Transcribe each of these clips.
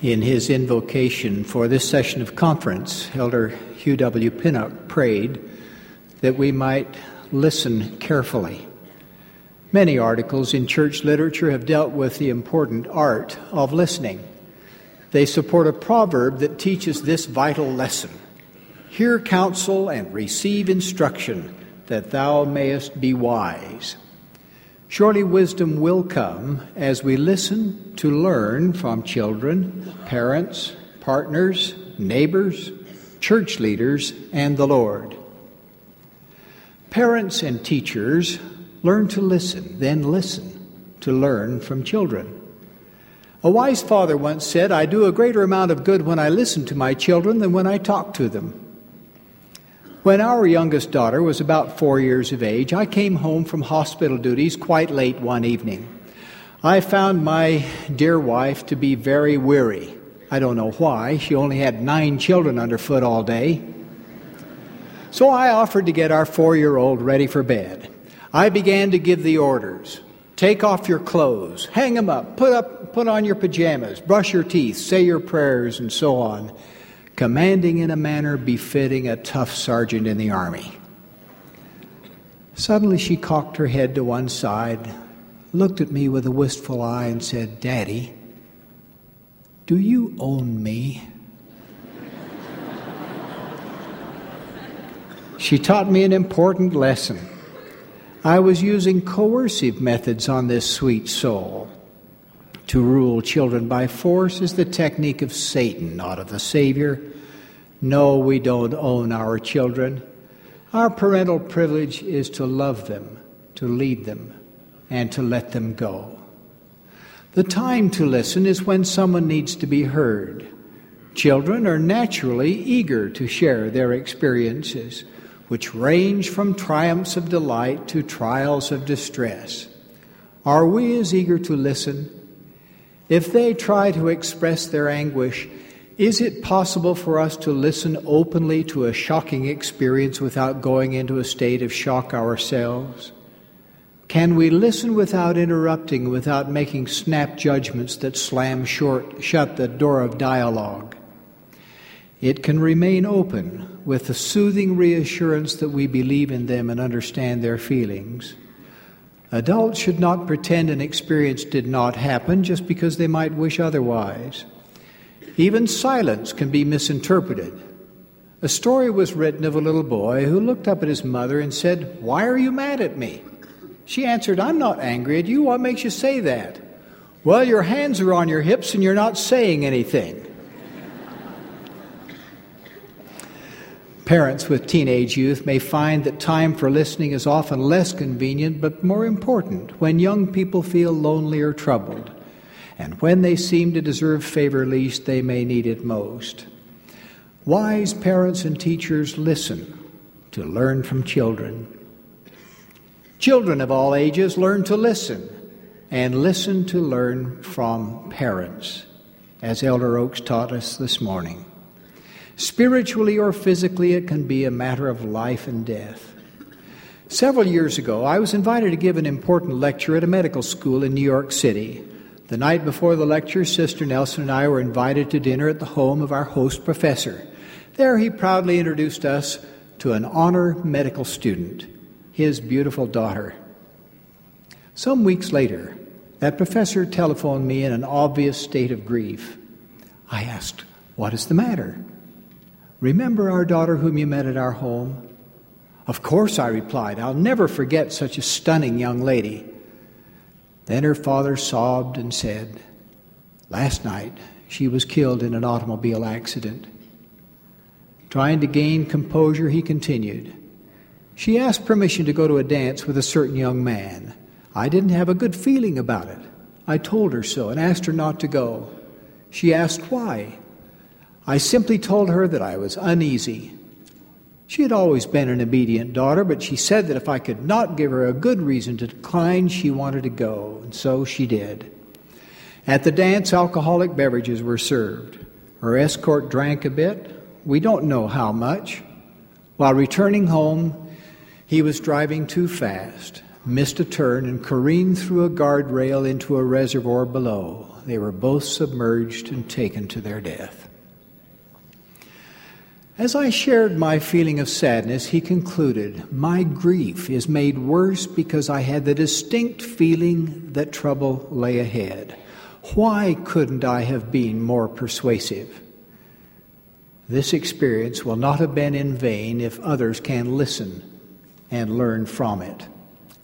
In his invocation for this session of conference, Elder Hugh W. Pinnock prayed that we might listen carefully. Many articles in church literature have dealt with the important art of listening. They support a proverb that teaches this vital lesson Hear counsel and receive instruction, that thou mayest be wise. Surely wisdom will come as we listen to learn from children, parents, partners, neighbors, church leaders, and the Lord. Parents and teachers learn to listen, then listen to learn from children. A wise father once said, I do a greater amount of good when I listen to my children than when I talk to them. When our youngest daughter was about four years of age, I came home from hospital duties quite late one evening. I found my dear wife to be very weary. I don't know why. She only had nine children underfoot all day. So I offered to get our four year old ready for bed. I began to give the orders. Take off your clothes, hang them up, put up put on your pajamas, brush your teeth, say your prayers and so on commanding in a manner befitting a tough sergeant in the army. Suddenly she cocked her head to one side, looked at me with a wistful eye, and said, Daddy, do you own me? she taught me an important lesson. I was using coercive methods on this sweet soul. To rule children by force is the technique of Satan, not of the Savior. No, we don't own our children. Our parental privilege is to love them, to lead them, and to let them go. The time to listen is when someone needs to be heard. Children are naturally eager to share their experiences, which range from triumphs of delight to trials of distress. Are we as eager to listen if they try to express their anguish, is it possible for us to listen openly to a shocking experience without going into a state of shock ourselves? Can we listen without interrupting, without making snap judgments that slam short, shut the door of dialogue? It can remain open with the soothing reassurance that we believe in them and understand their feelings. Adults should not pretend an experience did not happen just because they might wish otherwise. Even silence can be misinterpreted. A story was written of a little boy who looked up at his mother and said, Why are you mad at me? She answered, I'm not angry at you. What makes you say that? Well, your hands are on your hips and you're not saying anything. Parents with teenage youth may find that time for listening is often less convenient but more important when young people feel lonely or troubled. And when they seem to deserve favor least, they may need it most. Wise parents and teachers listen to learn from children. Children of all ages learn to listen and listen to learn from parents, as Elder Oaks taught us this morning. Spiritually or physically, it can be a matter of life and death. Several years ago, I was invited to give an important lecture at a medical school in New York City. The night before the lecture, Sister Nelson and I were invited to dinner at the home of our host professor. There, he proudly introduced us to an honor medical student, his beautiful daughter. Some weeks later, that professor telephoned me in an obvious state of grief. I asked, What is the matter? Remember our daughter whom you met at our home? Of course, I replied. I'll never forget such a stunning young lady. Then her father sobbed and said, Last night she was killed in an automobile accident. Trying to gain composure, he continued, She asked permission to go to a dance with a certain young man. I didn't have a good feeling about it. I told her so and asked her not to go. She asked why. I simply told her that I was uneasy. She had always been an obedient daughter, but she said that if I could not give her a good reason to decline, she wanted to go, and so she did. At the dance, alcoholic beverages were served. Her escort drank a bit. We don't know how much. While returning home, he was driving too fast, missed a turn and careened through a guardrail into a reservoir below. They were both submerged and taken to their death. As I shared my feeling of sadness, he concluded, My grief is made worse because I had the distinct feeling that trouble lay ahead. Why couldn't I have been more persuasive? This experience will not have been in vain if others can listen and learn from it.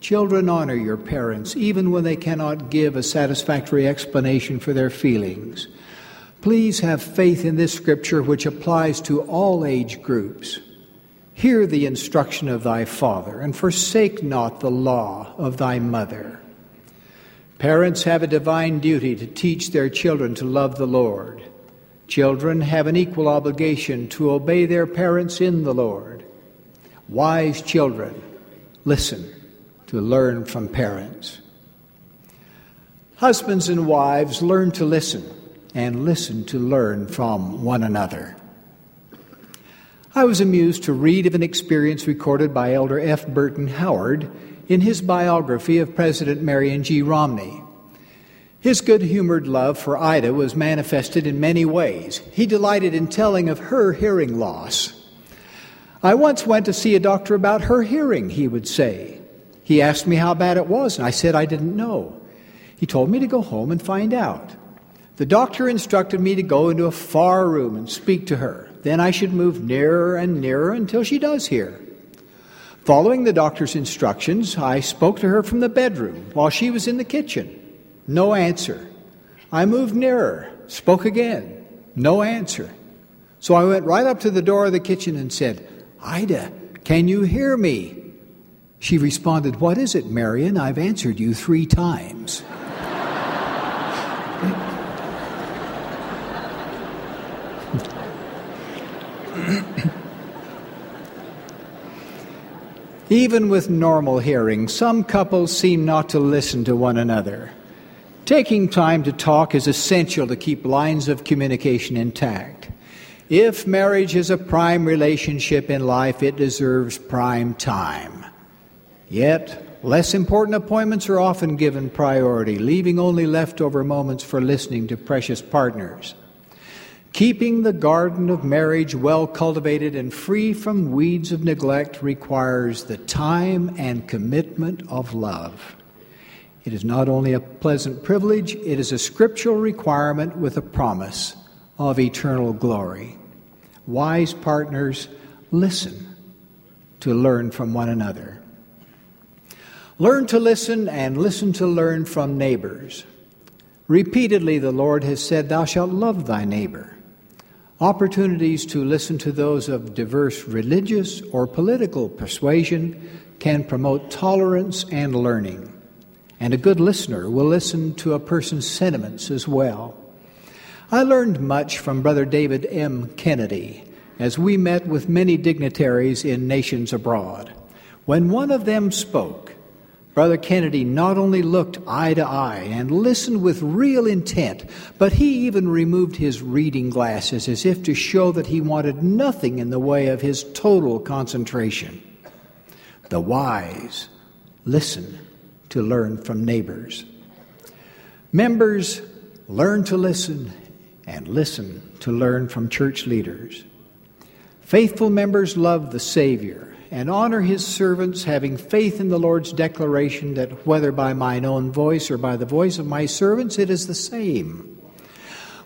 Children, honor your parents even when they cannot give a satisfactory explanation for their feelings. Please have faith in this scripture which applies to all age groups. Hear the instruction of thy father, and forsake not the law of thy mother. Parents have a divine duty to teach their children to love the Lord. Children have an equal obligation to obey their parents in the Lord. Wise children, listen to learn from parents. Husbands and wives, learn to listen and listen to learn from one another. I was amused to read of an experience recorded by Elder F. Burton Howard in his biography of President Marion G. Romney. His good humored love for Ida was manifested in many ways. He delighted in telling of her hearing loss. I once went to see a doctor about her hearing, he would say. He asked me how bad it was, and I said I didn't know. He told me to go home and find out. The doctor instructed me to go into a far room and speak to her. Then I should move nearer and nearer until she does hear. Following the doctor's instructions, I spoke to her from the bedroom while she was in the kitchen. No answer. I moved nearer, spoke again. No answer. So I went right up to the door of the kitchen and said, Ida, can you hear me? She responded, What is it, Marion? I've answered you three times. Even with normal hearing, some couples seem not to listen to one another. Taking time to talk is essential to keep lines of communication intact. If marriage is a prime relationship in life, it deserves prime time. Yet, less important appointments are often given priority, leaving only leftover moments for listening to precious partners. Keeping the garden of marriage well cultivated and free from weeds of neglect requires the time and commitment of love. It is not only a pleasant privilege, it is a scriptural requirement with a promise of eternal glory. Wise partners, listen to learn from one another. Learn to listen and listen to learn from neighbors. Repeatedly, the Lord has said, Thou shalt love thy neighbor. Opportunities to listen to those of diverse religious or political persuasion can promote tolerance and learning. And a good listener will listen to a person's sentiments as well. I learned much from Brother David M. Kennedy as we met with many dignitaries in nations abroad. When one of them spoke, Brother Kennedy not only looked eye to eye and listened with real intent, but he even removed his reading glasses as if to show that he wanted nothing in the way of his total concentration. The wise listen to learn from neighbors. Members learn to listen and listen to learn from church leaders. Faithful members love the Savior and honor his servants, having faith in the Lord's declaration that whether by mine own voice or by the voice of my servants, it is the same.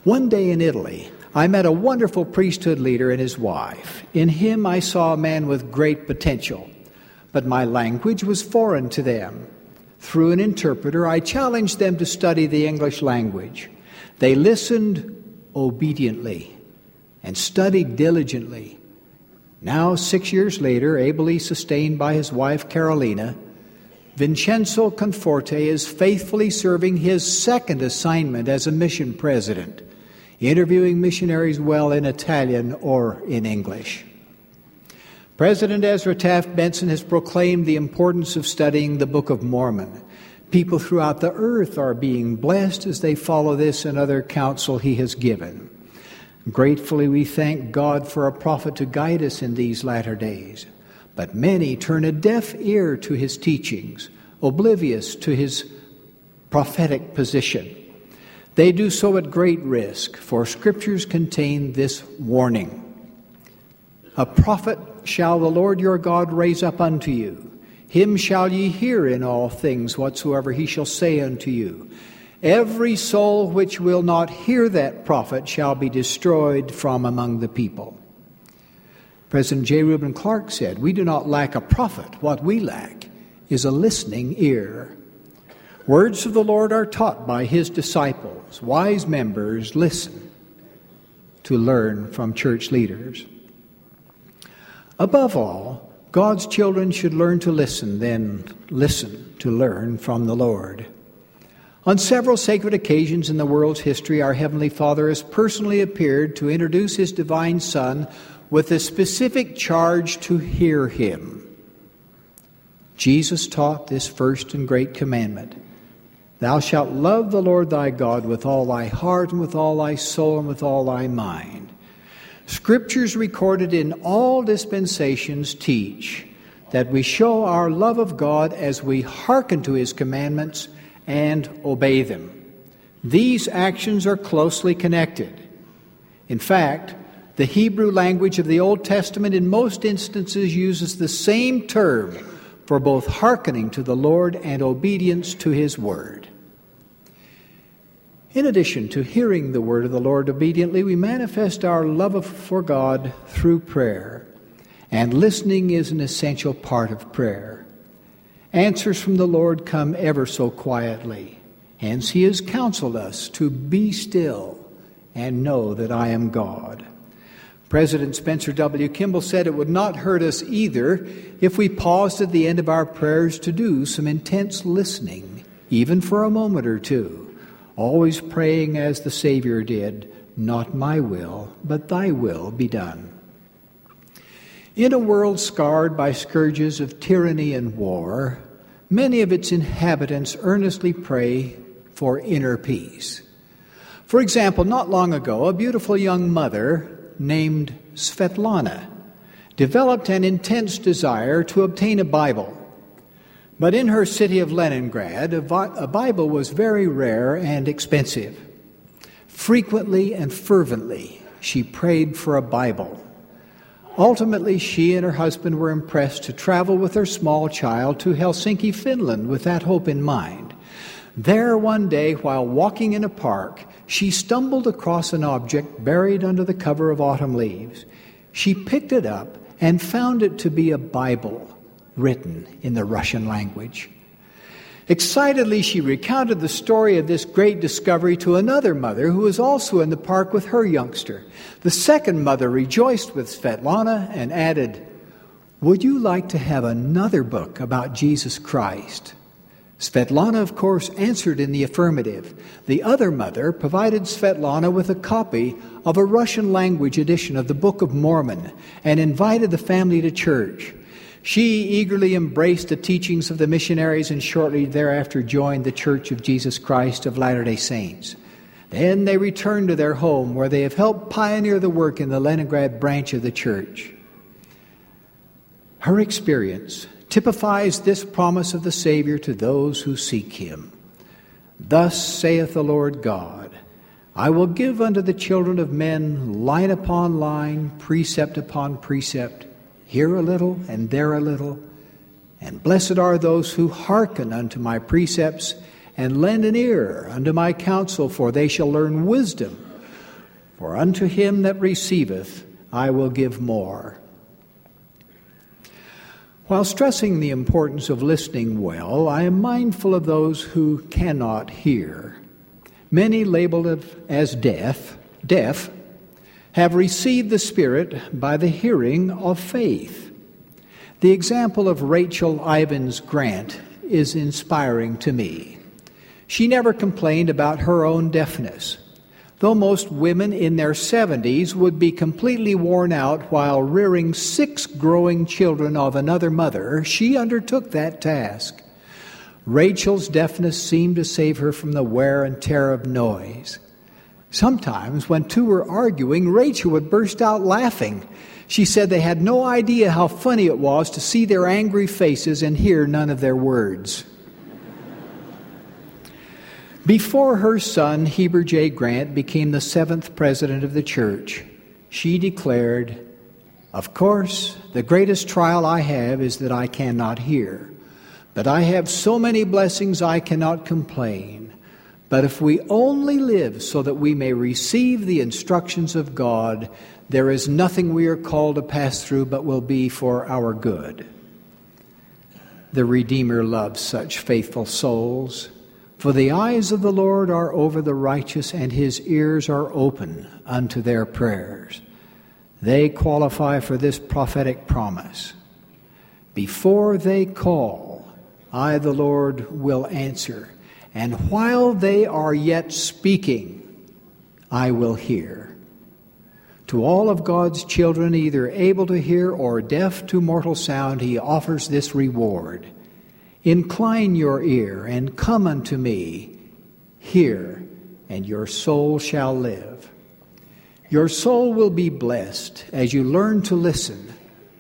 One day in Italy, I met a wonderful priesthood leader and his wife. In him, I saw a man with great potential, but my language was foreign to them. Through an interpreter, I challenged them to study the English language. They listened obediently and studied diligently. Now, six years later, ably sustained by his wife Carolina, Vincenzo Conforte is faithfully serving his second assignment as a mission president, interviewing missionaries well in Italian or in English. President Ezra Taft Benson has proclaimed the importance of studying the Book of Mormon. People throughout the earth are being blessed as they follow this and other counsel he has given. Gratefully, we thank God for a prophet to guide us in these latter days. But many turn a deaf ear to his teachings, oblivious to his prophetic position. They do so at great risk, for scriptures contain this warning A prophet shall the Lord your God raise up unto you. Him shall ye hear in all things whatsoever he shall say unto you. Every soul which will not hear that prophet shall be destroyed from among the people. President J. Reuben Clark said, We do not lack a prophet. What we lack is a listening ear. Words of the Lord are taught by his disciples. Wise members listen to learn from church leaders. Above all, God's children should learn to listen, then listen to learn from the Lord. On several sacred occasions in the world's history, our Heavenly Father has personally appeared to introduce His divine Son with a specific charge to hear Him. Jesus taught this first and great commandment Thou shalt love the Lord thy God with all thy heart and with all thy soul and with all thy mind. Scriptures recorded in all dispensations teach that we show our love of God as we hearken to His commandments and obey them. These actions are closely connected. In fact, the Hebrew language of the Old Testament in most instances uses the same term for both hearkening to the Lord and obedience to His word. In addition to hearing the word of the Lord obediently, we manifest our love for God through prayer, and listening is an essential part of prayer. Answers from the Lord come ever so quietly. Hence, He has counseled us to be still and know that I am God. President Spencer W. Kimball said it would not hurt us either if we paused at the end of our prayers to do some intense listening, even for a moment or two, always praying as the Savior did, Not my will, but thy will be done. In a world scarred by scourges of tyranny and war, many of its inhabitants earnestly pray for inner peace. For example, not long ago, a beautiful young mother named Svetlana developed an intense desire to obtain a Bible. But in her city of Leningrad, a Bible was very rare and expensive. Frequently and fervently, she prayed for a Bible. Ultimately, she and her husband were impressed to travel with their small child to Helsinki, Finland, with that hope in mind. There, one day, while walking in a park, she stumbled across an object buried under the cover of autumn leaves. She picked it up and found it to be a Bible written in the Russian language. Excitedly, she recounted the story of this great discovery to another mother who was also in the park with her youngster. The second mother rejoiced with Svetlana and added, Would you like to have another book about Jesus Christ? Svetlana, of course, answered in the affirmative. The other mother provided Svetlana with a copy of a Russian language edition of the Book of Mormon and invited the family to church. She eagerly embraced the teachings of the missionaries and shortly thereafter joined the Church of Jesus Christ of Latter day Saints. Then they returned to their home where they have helped pioneer the work in the Leningrad branch of the church. Her experience typifies this promise of the Savior to those who seek Him. Thus saith the Lord God I will give unto the children of men line upon line, precept upon precept here a little and there a little. And blessed are those who hearken unto my precepts and lend an ear unto my counsel, for they shall learn wisdom. For unto him that receiveth I will give more. While stressing the importance of listening well, I am mindful of those who cannot hear. Many labeled as deaf, deaf have received the Spirit by the hearing of faith. The example of Rachel Ivins Grant is inspiring to me. She never complained about her own deafness. Though most women in their 70s would be completely worn out while rearing six growing children of another mother, she undertook that task. Rachel's deafness seemed to save her from the wear and tear of noise. Sometimes, when two were arguing, Rachel would burst out laughing. She said they had no idea how funny it was to see their angry faces and hear none of their words. Before her son, Heber J. Grant, became the seventh president of the church, she declared, Of course, the greatest trial I have is that I cannot hear. But I have so many blessings I cannot complain. But if we only live so that we may receive the instructions of God, there is nothing we are called to pass through but will be for our good. The Redeemer loves such faithful souls. For the eyes of the Lord are over the righteous, and his ears are open unto their prayers. They qualify for this prophetic promise. Before they call, I, the Lord, will answer, and while they are yet speaking, I will hear. To all of God's children, either able to hear or deaf to mortal sound, he offers this reward. Incline your ear and come unto me. Hear, and your soul shall live. Your soul will be blessed as you learn to listen.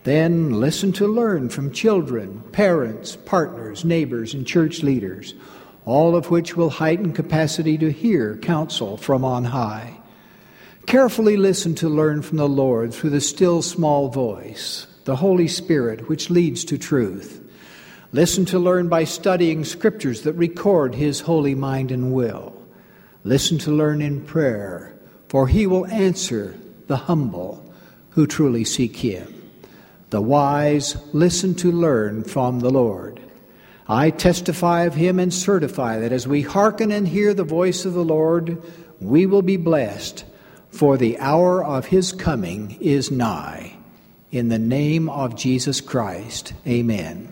Then listen to learn from children, parents, partners, neighbors, and church leaders, all of which will heighten capacity to hear counsel from on high. Carefully listen to learn from the Lord through the still small voice, the Holy Spirit, which leads to truth. Listen to learn by studying scriptures that record his holy mind and will. Listen to learn in prayer, for he will answer the humble who truly seek him. The wise listen to learn from the Lord. I testify of him and certify that as we hearken and hear the voice of the Lord, we will be blessed, for the hour of his coming is nigh. In the name of Jesus Christ, amen.